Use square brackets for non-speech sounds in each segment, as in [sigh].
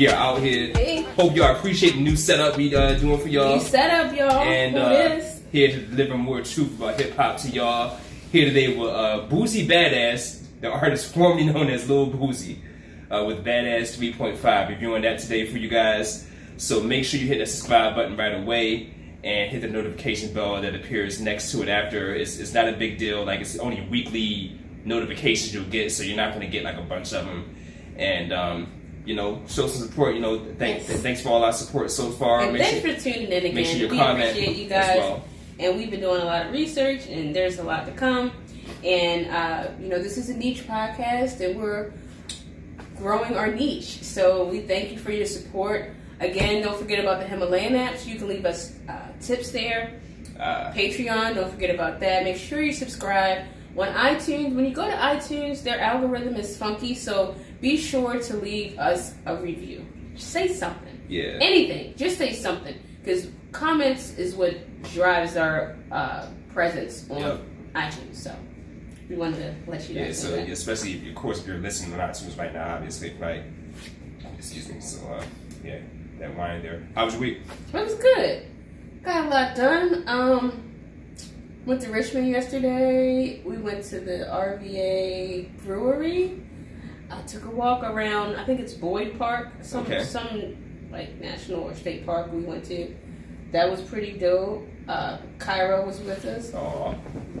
We are out here. Hey. Hope y'all appreciate the new setup we uh, doing for y'all. New setup, y'all. and uh, here to deliver more truth about hip hop to y'all. Here today with uh, Boosie Badazz, the artist formerly known as Lil Boosie, uh, with Badazz 3.5. Reviewing that today for you guys. So make sure you hit that subscribe button right away and hit the notification bell that appears next to it after. It's, it's not a big deal. Like it's only weekly notifications you'll get, so you're not going to get like a bunch of them. And um, you know, show some support. You know, thank, Yes. thanks for all our support so far. And Make thanks sure- for tuning in again. make sure you we comment appreciate you guys. well. And we've been doing a lot of research, and there's a lot to come. And uh, you know, this is a niche podcast, and we're growing our niche. So we thank you for your support. Again, don't forget about the Himalayan apps. You can leave us uh, tips there. Uh, Patreon, don't forget about that. Make sure you subscribe. On iTunes, when you go to iTunes, their algorithm is funky, so be sure to leave us a review. Say something. yeah. Anything. Just say something. Because comments is what drives our uh, presence on Yep. iTunes. So we wanted to let you know. Yeah, so especially if, of course if you're listening on iTunes right now, obviously, right? Excuse me. So uh, yeah, that wine there. How was your week? It was good. Got a lot done. Um, went to Richmond yesterday. We went to the RVA brewery. I took a walk around. I think it's Byrd Park, some Okay. some like national or state park we went to. That was pretty dope. Uh, Cairo was with us. Oh,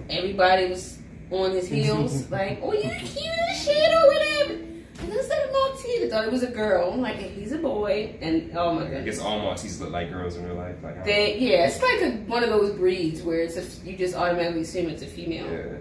Everybody was on his heels, [laughs] like, "Oh, you cute as shit" or whatever. And I said Maltese. I thought it was a girl. I'm like, he's a boy, and oh my god. I goodness. guess all Maltese look like girls in real life. Like, They, yeah, it's like a, one of those breeds where it's a, you just automatically assume it's a female. yeah.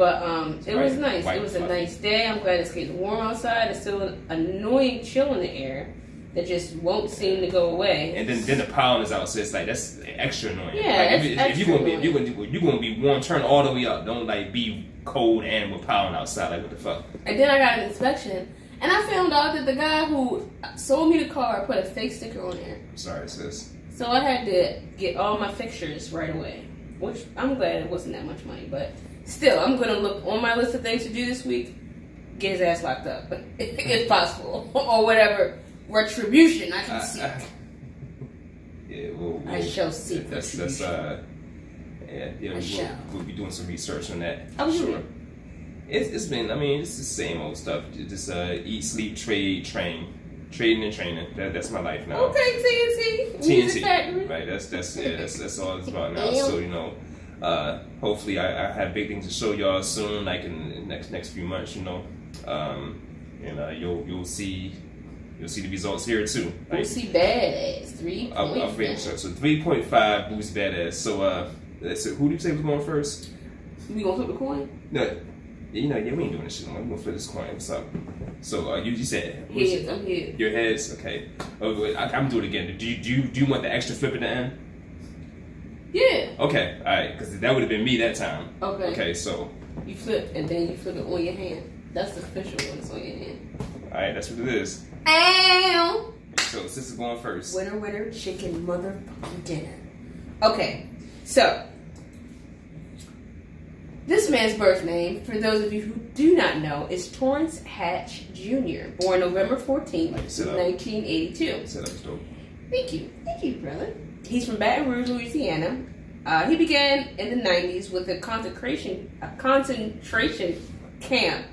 But um, it was nice. it was a nice day. I'm glad it's getting warm outside. It's still an annoying chill in the air that just won't seem to go away. And then then the pollen is out, so it's like that's extra annoying. Yeah, like, if, if you're gonna be if you're gonna, you're gonna be warm, turn all the way up. Don't like be cold and with pollen outside. Like what the fuck? And then I got an inspection, and I found out that the guy who sold me the car put a fake sticker on there. I'm sorry, sis. So I had to get all my fixtures right away, which I'm glad it wasn't that much money, but still, I'm gonna look on my list of things to do this week. Get his ass locked up, [laughs] if possible, [laughs] or whatever retribution I can Uh, seek. uh, [laughs] yeah, we'll, I we'll- shall seek That's that's uh, yeah, yeah. I We'll, shall. we'll be doing some research on that. How was your sure. It's, it's been, I mean, it's the same old stuff. Just uh, eat, sleep, trade, train. Trading and training. That, that's my life now. Okay, TNT, Music Factory. Right, that's that's yeah, that's that's all it's about now. So you know, uh, hopefully I, I have big things to show y'all soon, like in the next next few months. You know, um, and uh, you'll you'll see you'll see the results here too. Like, see badass three I'll, I'll so, so three point five boost badass. So uh, so who do you say was going first? We gonna flip the coin? No, you know, yeah, we ain't doing this shit. no more. We gonna flip this coin. What's up? So uh, you you said Heads, I'm here. your heads. Okay. Oh, wait, I, I'm doing it again. Do you do you, do you want the extra flip at the end? Yeah. Okay, all right, because that would have been me that time. Okay. Okay, so You flip and then you flip it on your hand. That's the official one. It's on your hand. all right, that's what it is. Ow! So this is going first. Winner, winner, chicken motherfucking dinner. Okay, so this man's birth name, for those of you who do not know, is Torrance Hatch Jr., born November 14th, Like, sit up. 1982. Up. Thank you. Thank you, brother. He's from Baton Rouge, Louisiana. Uh, he began in the 90s with a concentration, a concentration camp,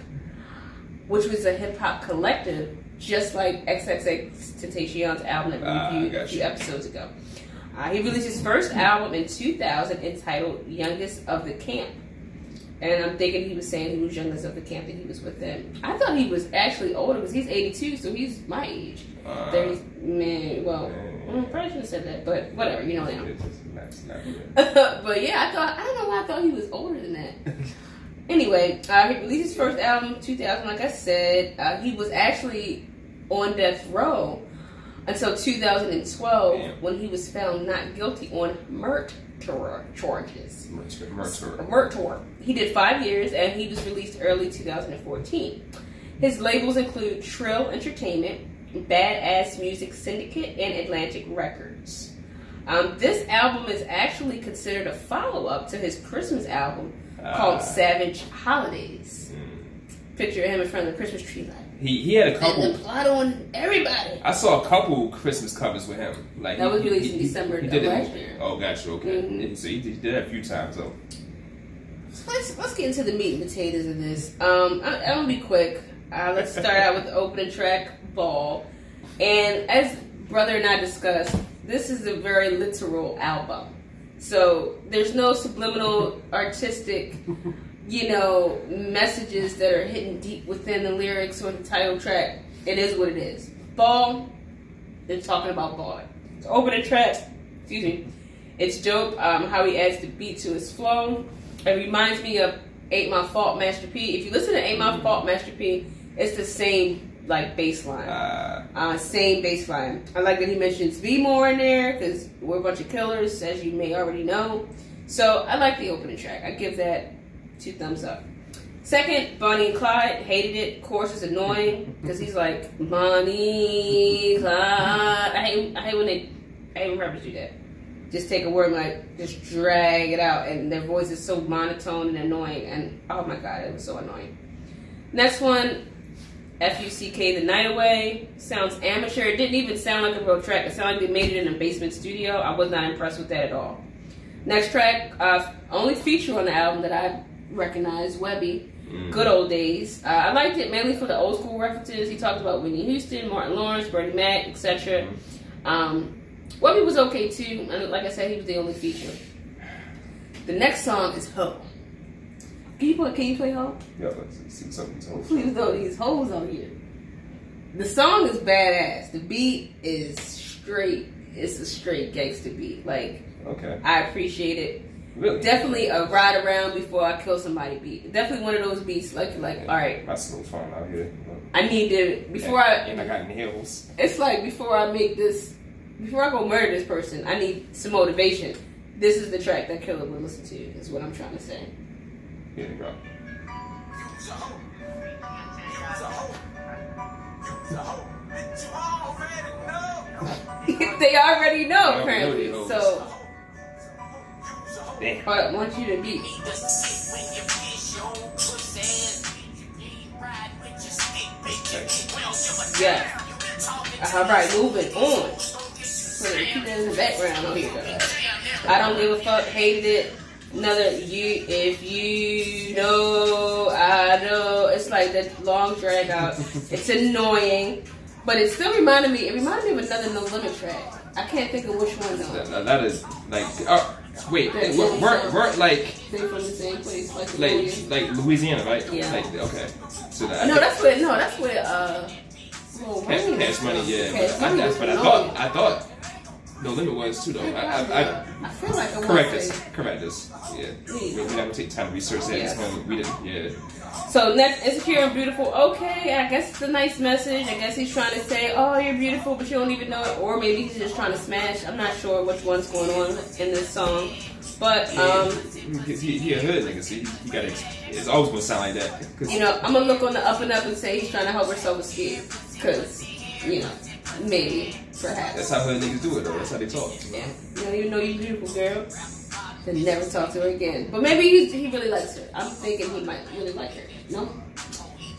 which was a hip hop collective, just like XXXTentacion's album that we Ah, reviewed a few episodes ago. Uh, he released his first album in 2000 entitled Youngest of the Camp. And I'm thinking he was saying he was youngest of the camp that he was with them. I thought he was actually older because he's 82, so he's my age. Uh, 30, man, well, man. mm, probably should have said that, but whatever, you know now. it's just not- not good. [laughs] but yeah, I thought, I don't know why I thought he was older than that. [laughs] Anyway, uh, he released his first album 2000, like I said. Uh, he was actually on death row until 2012 Damn. when he was found not guilty on murder charges. Murder. Murder. He did five years and he was released early 2014. His labels include Trill Entertainment, Badass Music Syndicate, and Atlantic Records. Um, this album is actually considered a follow up to his Christmas album uh, called Savage Holidays. Mm. Picture him in front of the Christmas tree like. He, he had a couple. And the plot on everybody. I saw a couple Christmas covers with him. Like that was released he, in December he, he did last year. Oh, gotcha. Okay, mm-hmm. so he, he, did that a few times though. Let's let's get into the meat and potatoes of this. Um, I, I'm gonna be quick. Uh, let's start out with the opening track, "Ball," and as brother and I discussed, this is a very literal album. So there's no subliminal artistic, you know, messages that are hidden deep within the lyrics or the title track. It is what it is. Ball, they're talking about ball. The opening track, excuse me, it's dope. Um, how he adds the beat to his flow. It reminds me of Ain't My Fault Master P. If you listen to Ain't My Fault Master P, it's the same like bass line. Uh, uh, same bass line. I like that he mentions V more in there because we're a bunch of killers, as you may already know. So I like the opening track. I give that two thumbs up. Second, Bonnie and Clyde hated it. Of course, it's annoying because he's like Bonnie, Clyde. I hate, I hate when they, I hate when rappers do that. Just take a word like just drag it out, and their voice is so monotone and annoying. And oh my god, it was so annoying. Next one, F-U-C-K, The Night Away. Sounds amateur. It didn't even sound like a real track. It sounded like they made it in a basement studio. I was not impressed with that at all. Next track, uh, only feature on the album that I recognize, Webbie. Mm. Good old days. Uh, I liked it mainly for the old school references. He talked about Whitney Houston, Martin Lawrence, Bernie Mac, etc. Mm. Um, Webbie was okay too, and like I said, he was the only feature. The next song is Ho. Can you play? Can you play Ho? Yeah, let's see some of these hoes. Please throw these hoes on here. The song is badass. The beat is straight. It's a straight gangster beat. Like, okay, I appreciate it. Really? Definitely a ride around before I kill somebody beat. Definitely one of those beats. Like, like, yeah, all right. That's a little fun out here. I need to before I. And I got nails. It's like before I make this, before I go murder this person, I need some motivation. This is the track that Killer will listen to. Is what I'm trying to say. Here you go. [laughs] they already know, apparently. So, Damn. I want you to be. Yeah. All right, moving on. Keep that in the background on here. I don't give a fuck. Hated it another you if you know I know it's like that long drag out. it's annoying, but it still reminded me. It reminded me of another No Limit track. I can't think of which one though. that, that is like. Uh, Wait, weren't, weren't, weren't like they from the same place, like like, like Louisiana, right? Yeah. Like, okay. So that, no, that's where no, that's where uh. Cash, cash money, yeah. Cash but, money I, but I thought I thought no limit was too though. I, I, I, I feel like I correct us. Correct us. Yeah. We, we never take time to research that. Yes. We didn't. Yeah. So next, insecure and beautiful. Okay, I guess it's a nice message. I guess he's trying to say, "Oh, you're beautiful, but you don't even know it," or maybe he's just trying to smash. I'm not sure which one's going on in this song, but um, he, he, he a hood nigga, so he, he got it's always gonna sound like that. You know, I'm gonna look on the up and up and say he's trying to help her herself escape, because you know, maybe. Perhaps. That's how her niggas do it, though. That's how they talk. Yeah. You don't even know you're beautiful, girl. Then never talk to her again. But maybe he, he really likes her. I'm thinking he might really like her. No?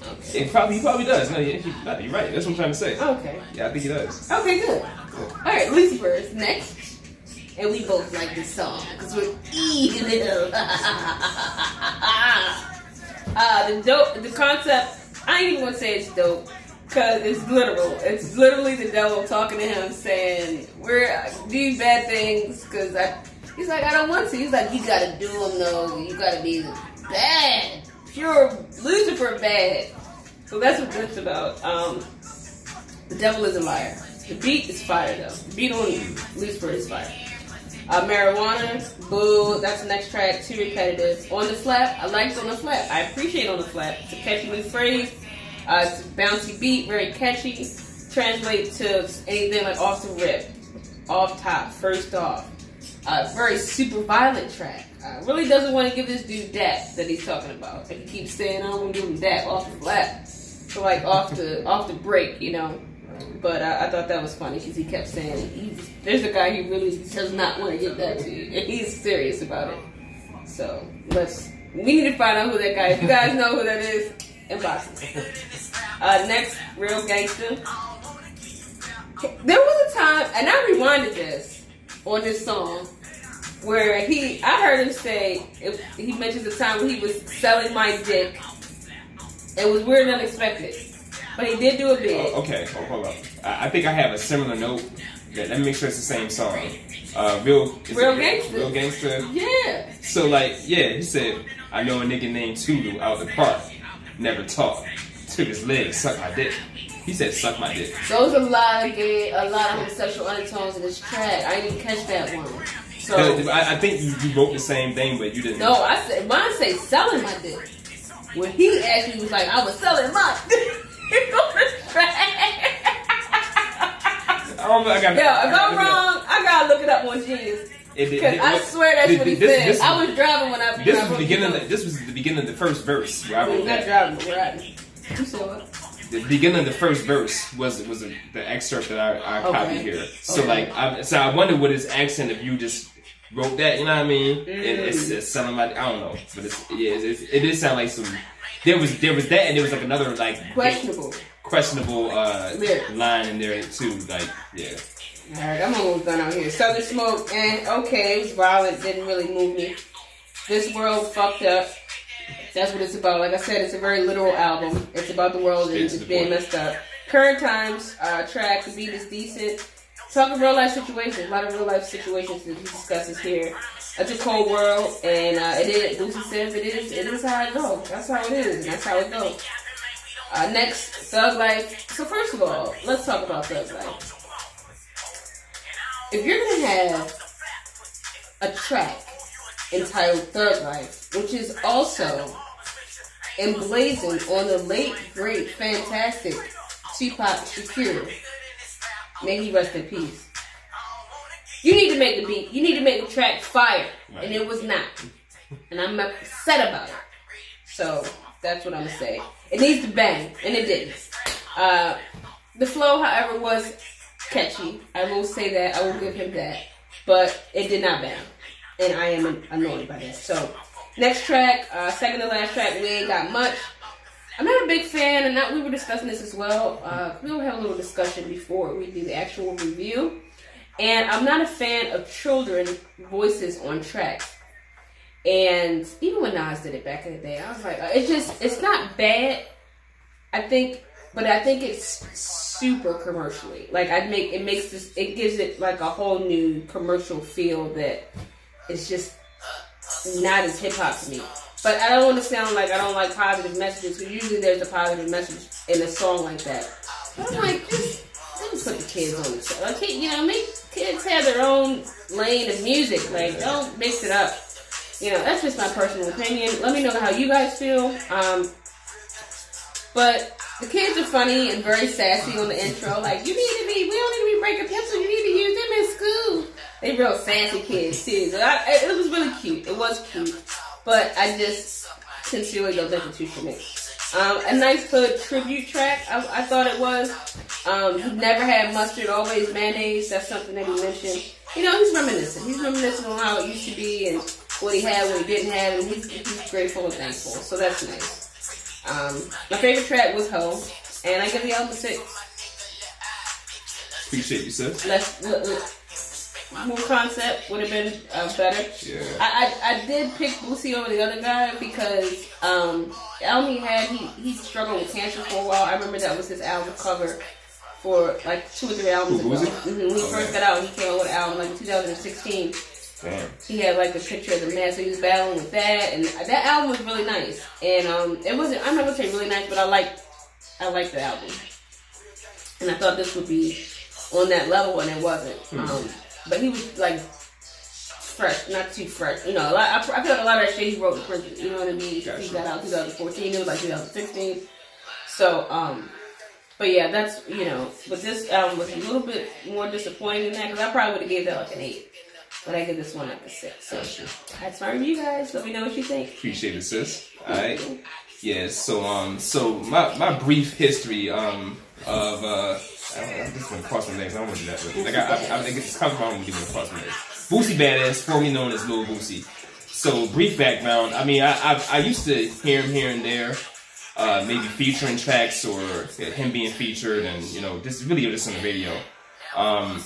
Okay. It probably, he probably does. No, you're right. That's what I'm trying to say. Okay. Yeah, I think he does. Okay, good. Cool. All right, Lucifer is next. And we both like this song because we're eating evil. uh, [laughs] the dope, the concept, I ain't even gonna say it's dope Cause it's literal. It's literally the devil talking to him, saying, "We're doing bad things." Cause I, he's like, "I don't want to." He's like, "You gotta do them though. You gotta be bad, pure Lucifer bad." So that's what it's about. Um, the devil is a liar. The beat is fire though. The beat on. Lucifer is fire. Uh, marijuana, boo. That's the next track. Too repetitive. On the flap, I liked on the flap. I appreciate on the flap. It's a catchy new phrase. Uh, bouncy beat, very catchy. translate to anything like off the rip, off top, first off. Uh, very super violent track. Uh, really doesn't want to give this dude dap that he's talking about. He keeps saying, I don't want to give him dap off the flat. So like off the off the break, you know. But uh, I thought that was funny because he kept saying, there's a guy who really does not want to give that to you. And he's serious about it. So let's, we need to find out who that guy is. You guys know who that is, inbox me. [laughs] Uh, next, Real Gangster. There was a time, and I rewinded this on this song where he, I heard him say, if, he mentions a time when he was selling my dick. It was weird and unexpected, but he did do a bit. Oh, okay, hold, hold up. I, I think I have a similar note. That, let me make sure it's the same song. Uh, real, real gangster. Real gangster. Yeah. So like, yeah, he said, I know a nigga named Tulu out the park, never taught, took his leg, sucked my dick. He said, "Suck my dick." So there's a lot of gay, a lot of homosexual undertones in this track. I didn't catch that one. So I, I think you, you, wrote the same thing, but you didn't. No, I said mine say selling my dick. When he actually was like, [laughs] I was selling my dick on the track. I, I got. Yeah, if I'm wrong, I gotta look it up on Genius. Because I swear that's what he this, said. This, I was driving when I. was This was the beginning. Of the, this was the beginning of the first verse. Where I wrote not driving, riding. You said what? the beginning of the first verse was was a, the excerpt that I, I okay. copied here. So okay. like, I, so I wonder what his accent if you just wrote that. You know what I mean? Mm. It, it's, it's something like I don't know, but it's, yeah, it's, it did sound like some. There was there was that, and there was like another like questionable questionable uh, line in there too. Like yeah. All right, I'm almost done out here. Southern Smoke, and okay, it was violent, didn't really move me. This world fucked up. That's what it's about. Like I said, it's a very literal album. It's about the world and just being messed up. Current times uh, track, the beat is decent. Talking real life situations, a lot of real life situations that he discusses here. It's a cold world, and uh, it is. Lucy says it is. It is how it goes. That's how it is, and that's how it goes. Uh, next, Thug Life. So first of all, let's talk about Thug Life. If you're gonna have a track entitled Thug Life, which is also emblazoned on the late, great, fantastic Tupac Shakur. May he rest in peace. You need to make the beat. You need to make the track fire, right. and it was not. And I'm upset about it. So that's what I'm gonna say. It needs to bang, and it didn't. Uh, the flow, however, was catchy. I will say that. I will give him that. But it did not bang and I am annoyed by that. So, next track, uh, second to last track, we ain't got much. I'm not a big fan, and not, we were discussing this as well. Uh, we'll have a little discussion before we do the actual review. And I'm not a fan of children voices on tracks. And even when Nas did it back in the day, I was like, uh, it's just, it's not bad. I think, but I think it's super commercially. Like I make it makes this, it gives it like a whole new commercial feel that it's just not as hip hop to me. But I don't want to sound like I don't like positive messages because usually there's a positive message in a song like that. But I'm like, just me put the kids on the show. Like, you know, make kids have their own lane of music. Like, don't mix it up. You know, that's just my personal opinion. Let me know how you guys feel. Um, but the kids are funny and very sassy on the intro. Like, you need to be, we don't need to be breaking pencils. You need to use them in school. They real sassy kids it was really cute. It was cute, but I just sincerely don't think it's too. Um, a nice hood tribute track. I, I thought it was. Um, never had mustard, always mayonnaise. That's something that he mentioned. You know, he's reminiscing. He's reminiscing on how it used to be and what he had, what he didn't have, and he's, he's grateful and thankful. So that's nice. Um, my favorite track was Ho, and I give the album a six. Appreciate you, sis. Let's, let, whole concept would have been uh, better. Yeah. I, I, I did pick Boosie over the other guy because um, the album he had, he, he struggled with cancer for a while. I remember that was his album cover for like two or three albums ago. Mm-hmm. When he oh, first man. got out, he came out with an album like 2016. Damn. He had like a picture of the man, so he was battling with that, and that album was really nice. And um, it wasn't, I'm not gonna say really nice, but I liked, I liked the album, and I thought this would be on that level, and it wasn't. Mm-hmm. Um, but he was like fresh, not too fresh. You know, I, I feel like a lot of that shit he wrote in prison. You know what I mean? Gotcha. He got out 2014. It was like 2016. So, um, But yeah, that's you know. But this album was a little bit more disappointing than that because I probably would have gave that like an eight. But I give this one like a six. So that's my review, guys. Let me know what you think. Appreciate it, sis. All right. Yeah. So um. So my my brief history um of uh. I, don't, I just to cross my legs. I don't want to do that. But like I, I, I think it's comes from giving a cross my legs. Boosie Badazz, formerly known as Lil Boosie. So brief background. I mean, I I, I used to hear him here and there uh, maybe featuring tracks or him being featured, and you know, just really just on the radio. Um,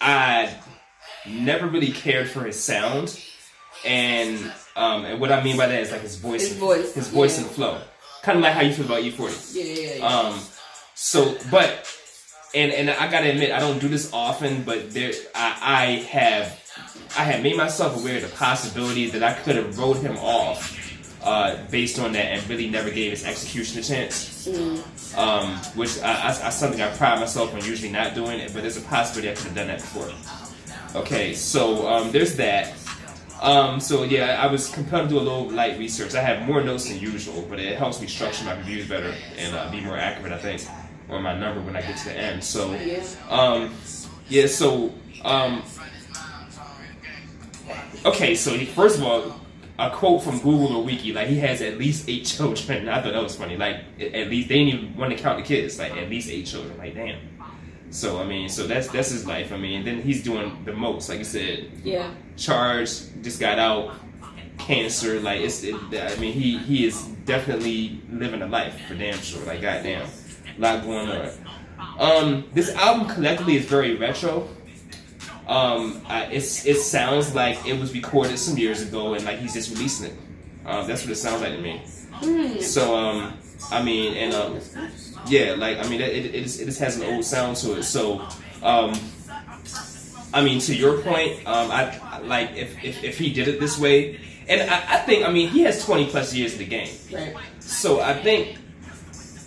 I never really cared for his sound, and um, and what I mean by that is like his voice, his voice, his voice yeah. and flow, kind of like how you feel about E40. Yeah, yeah, yeah. Um, so, but and and I gotta admit, I don't do this often, but there, I, I have, I have made myself aware of the possibility that I could have wrote him off uh, based on that and really never gave his execution a chance. Mm. Um, which I, I, I, something I pride myself on usually not doing it, but there's a possibility I could have done that before. Okay, so um, there's that. Um, so yeah, I was compelled to do a little light research. I have more notes than usual, but it helps me structure my reviews better and uh, be more accurate, I think, on my number when I get to the end. So, um, yeah, so um, okay, so he, first of all, a quote from Google or Wiki, like he has at least eight [laughs] children. I thought that was funny. Like at least they didn't even want to count the kids. Like at least eight children. Like damn. So I mean, so that's that's his life. I mean, then he's doing the most. Like I said, yeah. Charged, just got out, cancer. Like it's. It, I mean, he he is definitely living a life for damn sure. Like goddamn, a lot going on. Um, this album collectively is very retro. Um, I, it's it sounds like it was recorded some years ago and like he's just releasing it. Um, that's what it sounds like to me. Mm. So um, I mean, and um, yeah, like I mean, it, it, it, just, it just has an old sound to it. So um, I mean, to your point, um, I like if, if if he did it this way, and I, I think I mean he has twenty plus years in the game. Right. So I think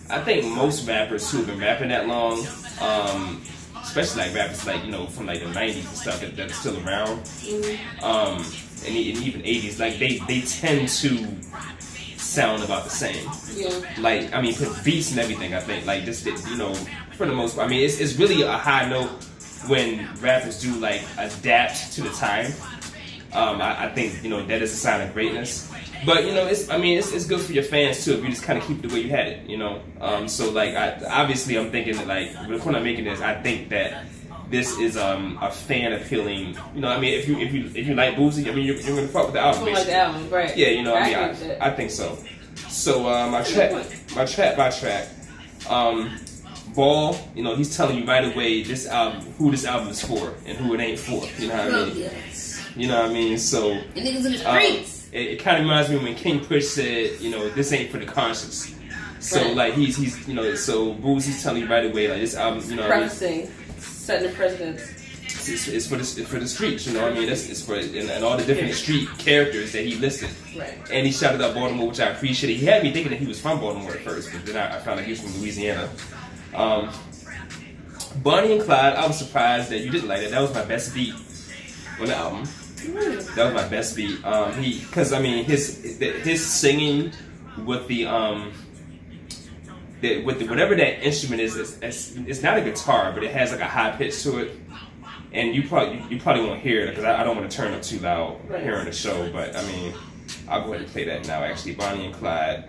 I think most rappers who have been rapping that long. Um, especially like rappers like you know from like the '90s and stuff that, that's still around, mm-hmm. um, and, and, even '80s. Like they they tend to sound about the same. Yeah. Like I mean, put beats and everything. I think like just you know for the most part. I mean, it's it's really a high note when rappers do like adapt to the time. Um, I, I think you know that is a sign of greatness. But you know, it's I mean, it's, it's good for your fans too if you just kind of keep it the way you had it. You know, um, so like I, obviously I'm thinking that like the point I'm making is I think that this is um, a fan appealing. You know, I mean, if you if you if you like Boosie, I mean, you're, you're gonna fuck with the album. Like the album, right? Yeah, you know, I, I mean, I, I, think so. So uh, my track, my track by track, um, Ball. You know, he's telling you right away this album, who this album is for, and who it ain't for. You know what I mean? You know what I mean? So. And niggas in the streets. Um, it, it kind of reminds me when King Push said, you know, this ain't for the conscious. So right. like he's he's you know so Boosie's telling you right away like this album you know prefacing setting the precedence. It's, it's, for the for the streets, you know. I mean, it's, it's for and, and, all the different street characters that he listed. Right. And he shouted out Baltimore, which I appreciated. He had me thinking that he was from Baltimore at first, but then I, I found out he was from Louisiana. Um, Bonnie and Clyde, I was surprised that you didn't like it. That was my best beat on the album. That was my best beat. Um, he, because I mean, his his singing with the um, the, with the, whatever that instrument is, it's, it's, it's, not a guitar, but it has like a high pitch to it. And you probably you probably won't hear it because I, I, don't want to turn up too loud here on the show. But I mean, I'll go ahead and play that now. Actually, Bonnie and Clyde,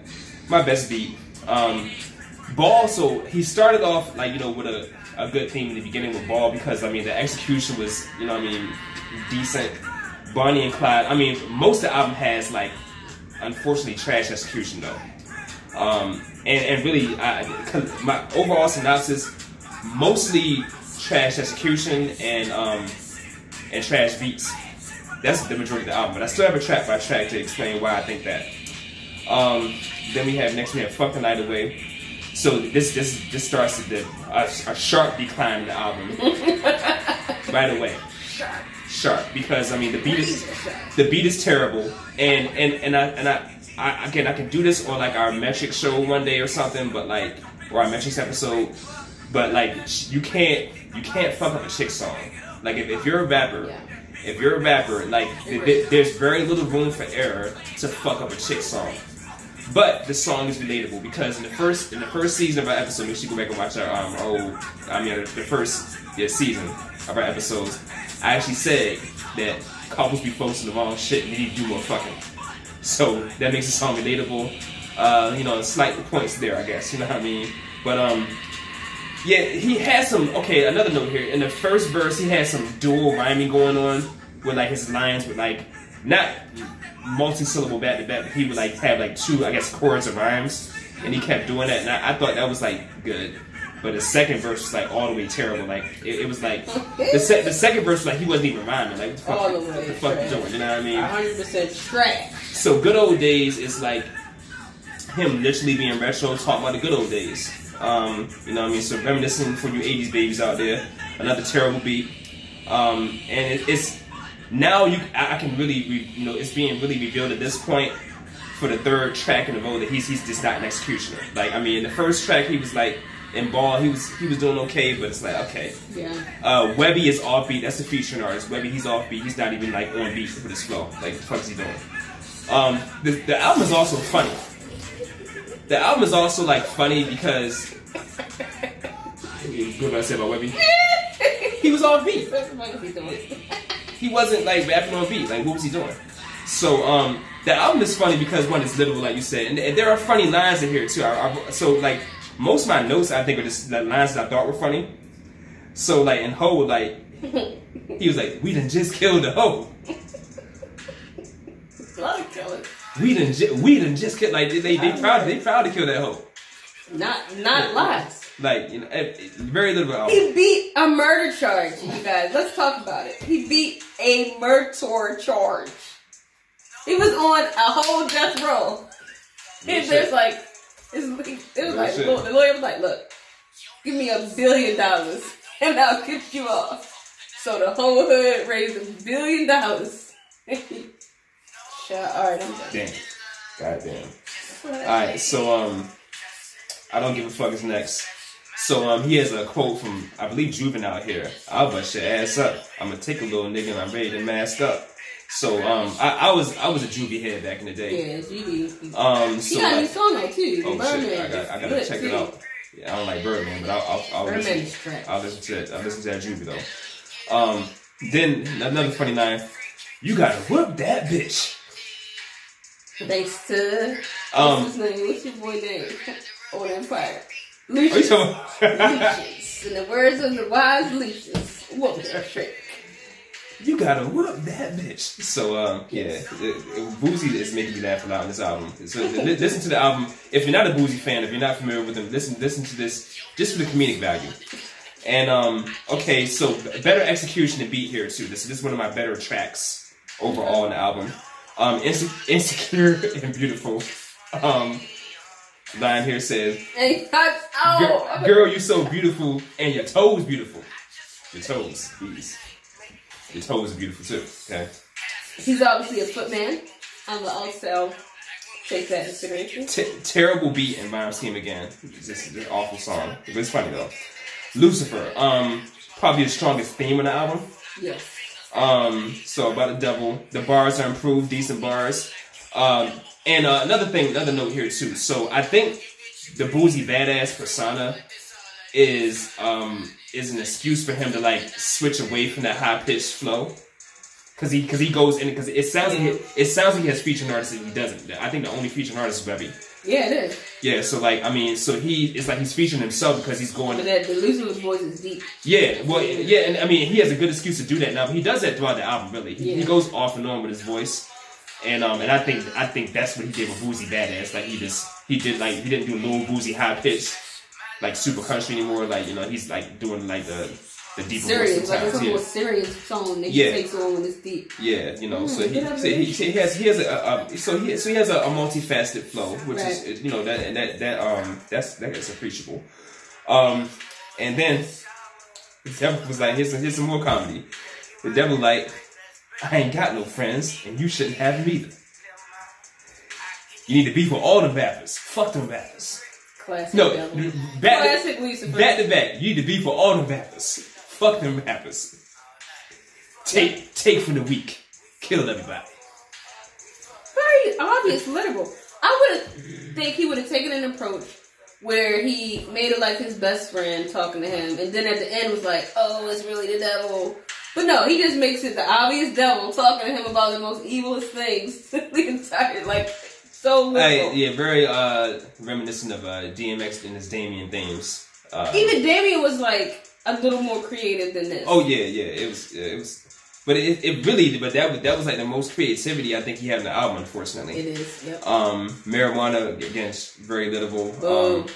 my best beat. Um, Ball. So he started off like you know with a, a good theme in the beginning with Ball because I mean the execution was you know I mean decent. Bonnie and Clyde. I mean, most of the album has like, unfortunately, trash execution though. Um, and, and really, I, my overall synopsis, mostly trash execution and um, and trash beats. That's the majority of the album. But I still have a track by track to explain why I think that. Um, then we have next we have "Fuck the Night Away." So this this this starts the, a, a sharp decline in the album [laughs] right away sharp sharp because I mean the beat is the beat is terrible and and and I and I, I again I can do this on like our metric show one day or something but like or our metrics episode but like you can't you can't fuck up a chick song like if, if you're a rapper yeah. if you're a rapper like th- th- there's very little room for error to fuck up a chick song but the song is relatable because in the first in the first season of our episode, we you go back and watch our um old I mean the first yeah, season of our episodes. I actually said that couples be posting the wrong shit and need to do more fucking. So that makes the song relatable. Uh, you know, slight points there, I guess. You know what I mean? But um, yeah, he had some. Okay, another note here. In the first verse, he had some dual rhyming going on, with like his lines with like not multi-syllable back to back. But he would like have like two, I guess, chords of rhymes, and he kept doing that. And I, I thought that was like good. But the second verse was like all the way terrible. Like it, it was like the, se- the second verse was like he wasn't even rhyming. Like what the fuck, All the what the fuck you doing? You know what I mean? 100% trash. So good old days is like him literally being retro, talking about the good old days. Um, you know what I mean? So reminiscing for you 80s babies out there. Another terrible beat. Um, and it, it's now you I, I can really re, you know it's being really revealed at this point for the third track in a row that he's he's just not an executioner. Like I mean, in the first track he was like in ball he was he was doing okay, but it's like okay. Yeah. Uh, Webbie is offbeat. That's the featuring artist. Webbie, he's offbeat. He's not even like on beat with his flow. Like, what the fuck is he doing? Um, the, the album is also funny. The album is also like funny because [laughs] what did I say about Webbie? He was off beat. [laughs] What the fuck is he? He wasn't like rapping on beat. Like, what was he doing? So, um, the album is funny because one is literal, like you said, and, and there are funny lines in here too. I, I, so, like, most of my notes I think are just the lines that I thought were funny. So, like, in Ho, like, [laughs] he was like, "We done just killed the lot of killing. We done, ju- we done just killed. Like, they, they, they proud, they proud to kill that hoe. Not, not lies. Like, you know, eh, very little album. He beat a murder charge, you guys. Let's talk about it. He beat a murder charge. He was on a whole death row. And there's like, it's, like- it was like, look, the lawyer was like, look, give me a billion dollars [laughs] and I'll get you off. So the whole hood raised a billion dollars. [laughs] Shut alright, I'm done. Damn. God damn. Alright, so um I don't give a fuck is next. So um he has a quote from I believe Juvenile here. I'll bust your ass up. I'm gonna take a little nigga and I'm ready to mask up. So um I, I was I was a juvie head back in the day. Yeah, GD. Um so got a new like, song though too. oh Birdman. shit, I got I gotta check too. it out. Yeah, I don't like Birdman, but I'll I'll, I'll listen. I'll listen to it. I'll listen to that juvie though. Um then another funny line. You gotta whoop that bitch. Thanks to Um what's his name? What's your boy name? Old Empire. are you Lucious. [laughs] Lucious. In the words of the wise Lucious, whoop that trick. You gotta whoop that bitch. So, um, yeah, it, it, Boosie is making me laugh a lot on this album. So, listen to the album. If you're not a Boosie fan, if you're not familiar with him, listen, listen to this just for the comedic value. And um, okay, so better execution and beat here too. This, this is one of my better tracks overall in the album. Um, Inse- insecure and beautiful. Um, line here says, And oh, Girl, girl, you so beautiful, and your toes beautiful. Your toes, please. Your toes are beautiful too. Okay. he's obviously a footman. I will also take that consideration. T- terrible beat and rhyme scheme again. It's just an awful song, but it's funny though. Lucifer, um, probably the strongest theme on the album. Yes. Um, so about the devil, the bars are improved, decent bars. Um, and uh, another thing, another note here too. So I think the Boosie Badazz persona is um is an excuse for him to like switch away from that high pitched flow. Cause he, cause he goes in, cause it sounds like he, it sounds like he has featured artists and he doesn't. I think the only featured artist is Webbie. Yeah, it is. Yeah, so like I mean, so he it's like he's featuring himself because he's going. But that with boys is deep. Yeah, well, yeah, and I mean, he has a good excuse to do that now. But he does that throughout the album, really. He, he goes off and on with his voice, and um, and I think I think that's what he did with Boosie Badazz. Like he just he did like he didn't do low Boosie high pitch, like super country anymore. Like you know, he's like doing like the the deeper Serious, like it's a sometimes. more serious song that Yeah. he takes on when it's deep. Yeah, you know, so Mm, he, so he, he has he has a, a, a so he so he has a, a multifaceted flow, which Right. is you know that and that that um that's that is appreciable. Um, and then the devil was like, here's some, here's some more comedy. The devil like, I ain't got no friends, and you shouldn't have them either. You need to be for all the rappers. Fuck them rappers. Classic. No, Devil. back Classic Lucifer. back to back. You need to be for all the rappers. Fuck them rappers. Take take from the weak. Kill everybody. Very obvious, literal. I would think he would have taken an approach where he made it like his best friend talking to him, and then at the end was like, "Oh, it's really the devil." But no, he just makes it the obvious devil talking to him about the most evilest things. [laughs] the entire like so Hey, yeah, very uh reminiscent of uh DMX and his Damien themes. Uh, Even Damien was like a little more creative than this. Oh yeah, yeah, it was it was. But it, it really, but that was that was like the most creativity I think he had in the album. Unfortunately, it is. Yep. Um, marijuana again, very little. Boom. Um,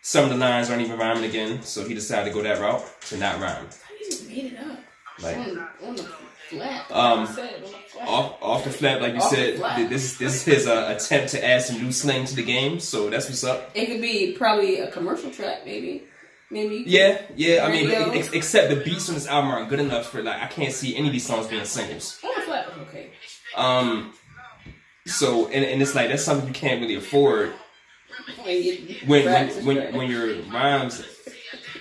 some of the lines aren't even rhyming again, so he decided to go that route to not rhyme. He just made it up. Like on, on the Um, Said, off off the flat, like you Off said, this this is his uh, attempt to add some new slang to the game. So that's what's up. It could be probably a commercial track, maybe. Maybe. Yeah, yeah. I mean, ex- except the beats on this album aren't good enough for like I can't see any of these songs being singles. Flat okay. Um, so and, and it's like that's something you can't really afford When, you, when when when, when your rhymes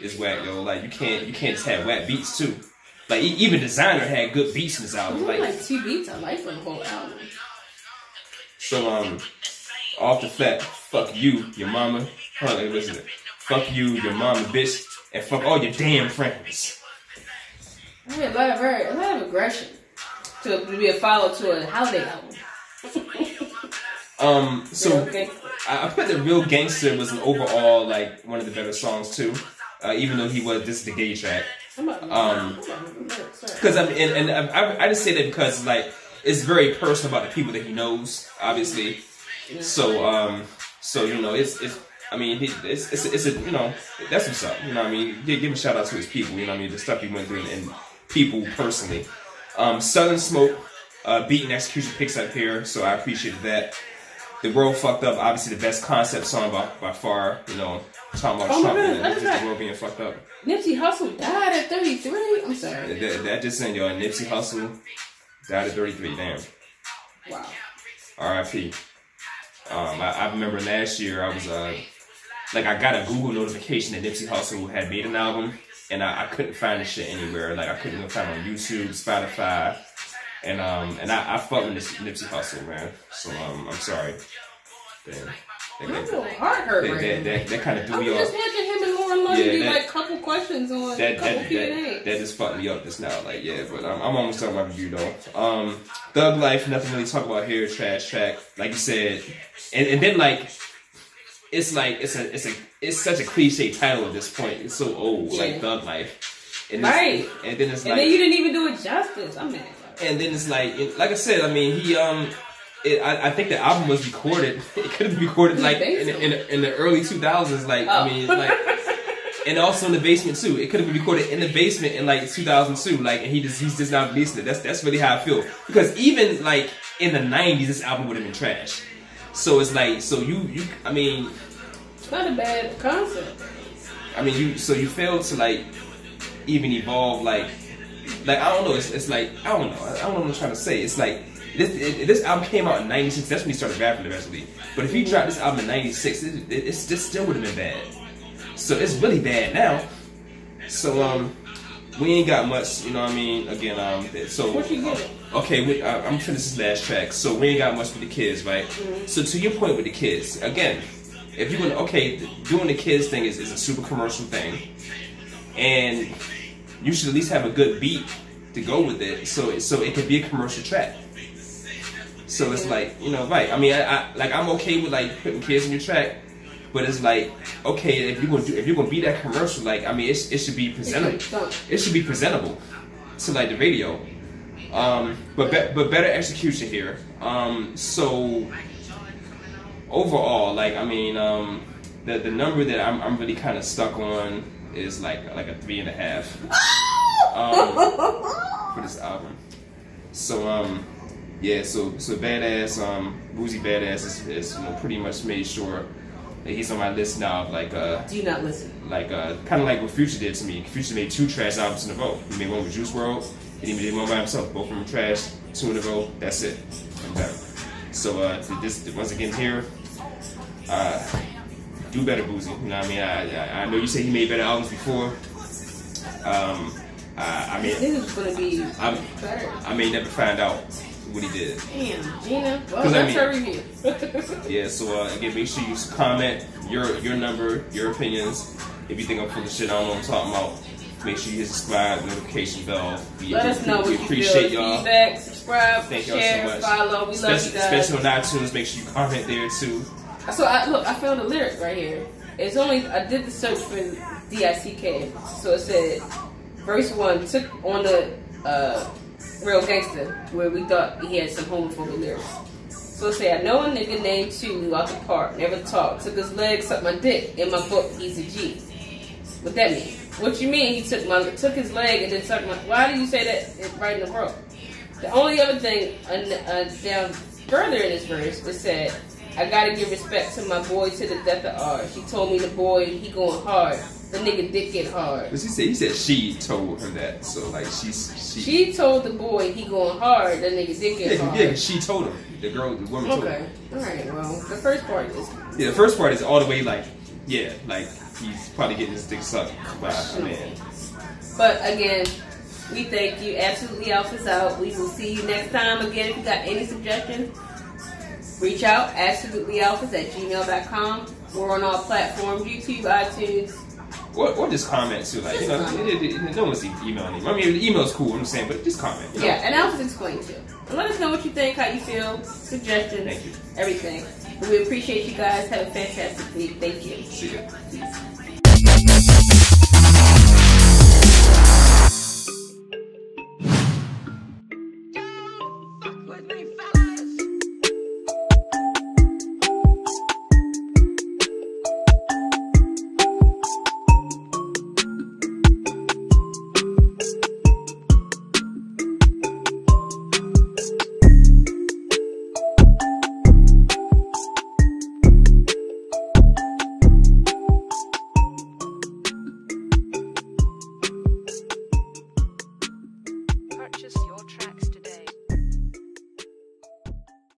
is whack, yo. Like you can't you can't just have whack beats too. Like e- even designer had good beats in this album. There's Like like two beats I like for the whole album. so um, off the flat, fuck you, your mama. Hold on, listen to it. Fuck you, your mama, bitch, and fuck all your damn friends. I mean, a lot of very, a lot of aggression to, to be a follow to a holiday album. [laughs] Um, so okay. I, I put the real gangster was an overall like one of the better songs too. Uh, even though he was this is the gay track. I'm Um, I'm. Because I mean, and, and I, I just say that because like it's very personal about the people that he knows, obviously. So um, so you know, it's it's. I mean, it's, it's it's a you know that's what's up. You know, what I mean, give, give a shout out to his people. You know, what I mean, the stuff he went through and, and people personally. Um, Southern Smoke, uh, beat and execution picks up here, so I appreciated that. The world fucked up. Obviously, the best concept song by, by far. You know, talking about Oh Trump and just the world being fucked up. Nipsey Hussle died at 33. I'm sorry. That, that just saying, yo, Nipsey Hussle died at 33. Damn. Wow. R.I.P. Um, I, I remember last year I was uh, like I got a Google notification that Nipsey Hussle had made an album, and I, I couldn't find the shit anywhere. Like I couldn't even find it on YouTube, Spotify, and um, and I, I fuck with Nipsey Hussle, man. So um, I'm sorry. Damn. That, My that, little heart hurt that, right that, now. that, that kind of threw I me off. just watching him and Lauren London Yeah, do that- like a couple questions on that couple that, that, and that just fucked me up just now. Like, yeah, but um, I'm almost done my review though. Um, Thug Life, nothing really talk about here. Trash track, like you said, and, and then like it's like it's a it's a it's such a cliche title at this point. It's so old, Yeah. like Thug Life, and Right. And then it's And like, then you didn't even do it justice. I'm mad. and then it's like, like I said, I mean, he um. It, I, I think the album was recorded. [laughs] It could have been recorded like in, in, in the early 2000s. Like I Oh. mean, like and also in the basement too. It could have been recorded in the basement in like 2002. Like, and he just he's just not releasing it. That's that's really how I feel. Because even like in the 90s, this album would have been trash. So it's like, so you you, I mean, It's not a bad concept. I mean you, so you failed to like even evolve like, like I don't know. It's, it's like I don't know. I don't know what I'm trying to say. It's like. This, it, this album came out in '96. That's when he started rapping the eventually. But if he dropped this album in '96, it, it, it's this still would have been bad. So it's really bad now. So um, we ain't got much. You know what I mean? Again, um, so What you get? okay, we, uh, I'm finishing this last track. So we ain't got much with the kids, right? So to your point with the kids, again, if you're gonna okay, doing the kids thing is, is a super commercial thing, and you should at least have a good beat to go with it, so it- so it could be a commercial track. So it's like you know, right? I mean, I, I like I'm okay with like putting kids in your track, but it's like okay if you're gonna do if you're gonna be that commercial, like I mean, it, it should be presentable. It should be presentable to like the radio. Um, but be, but better execution here. Um, so overall, like I mean, um, the the number that I'm I'm really kind of stuck on is like like a three and a half [laughs] um, for this album. So um, yeah, so so badass um, Boosie Badazz is, is you know pretty much made sure that he's on my list now of like uh Do not listen. like uh, kind of like what Future did to me. Future made two trash albums in a row. He made one with Juice WRLD, and he made one by himself. Both of them trash, two in a row. That's it. I'm done. So uh, this once again here, uh, do better, Boosie. You know what I mean? I, I, I know you say he made better albums before. Um, I, I mean, This is gonna be I'm, better. I may never find out. What he did. Damn, Gina. Well, that's I mean, her review. [laughs] yeah, so uh, again, make sure you comment your your number, your opinions. If you think I'm full of shit, I don't know what I'm talking about. Make sure you hit subscribe, notification bell. We, Let us know we, what appreciate you y'all. Feedback, subscribe, Thank y'all share, so much. follow. We special, love you guys. Especially on iTunes, make sure you comment there too. So I look, I found a lyric right here. It's only I did the search for D I C K, so it said verse one took on the uh, real gangster where we thought he had some homophobic lyrics. So say I know a nigga named Two out the park, never talked, took his leg, sucked my dick. In my book, he's a G. What that mean? What you mean he took my took his leg and then sucked my? Why do you say that right in the book? The only other thing uh, uh, down further in this verse it said I gotta give respect to my boy to the death of ours. She told me the boy, he going hard. The nigga dick get hard. But she said he said she told her that. So like she's she She told the boy he going hard, the nigga dick get yeah, hard. Yeah, she told him. The girl the woman told okay. him. Alright, well the first part is Yeah, the first part is all the way like yeah, like he's probably getting his dick sucked by a man. But again, we thank you. Absolutely Alpha's out. We will see you next time. Again, if you got any suggestions, Reach out, absolutelyalphas at gmail.com. We're on all platforms, YouTube, iTunes. Or, or just comment too, like you know, it, it, it, no one's emailing anymore. I mean, email's cool. I'm saying, but just comment. You know? Yeah, and Alphas explain too. And let us know what you think, how you feel, suggestions, Thank you. everything. we appreciate you guys. Have a fantastic week. Thank you. See you.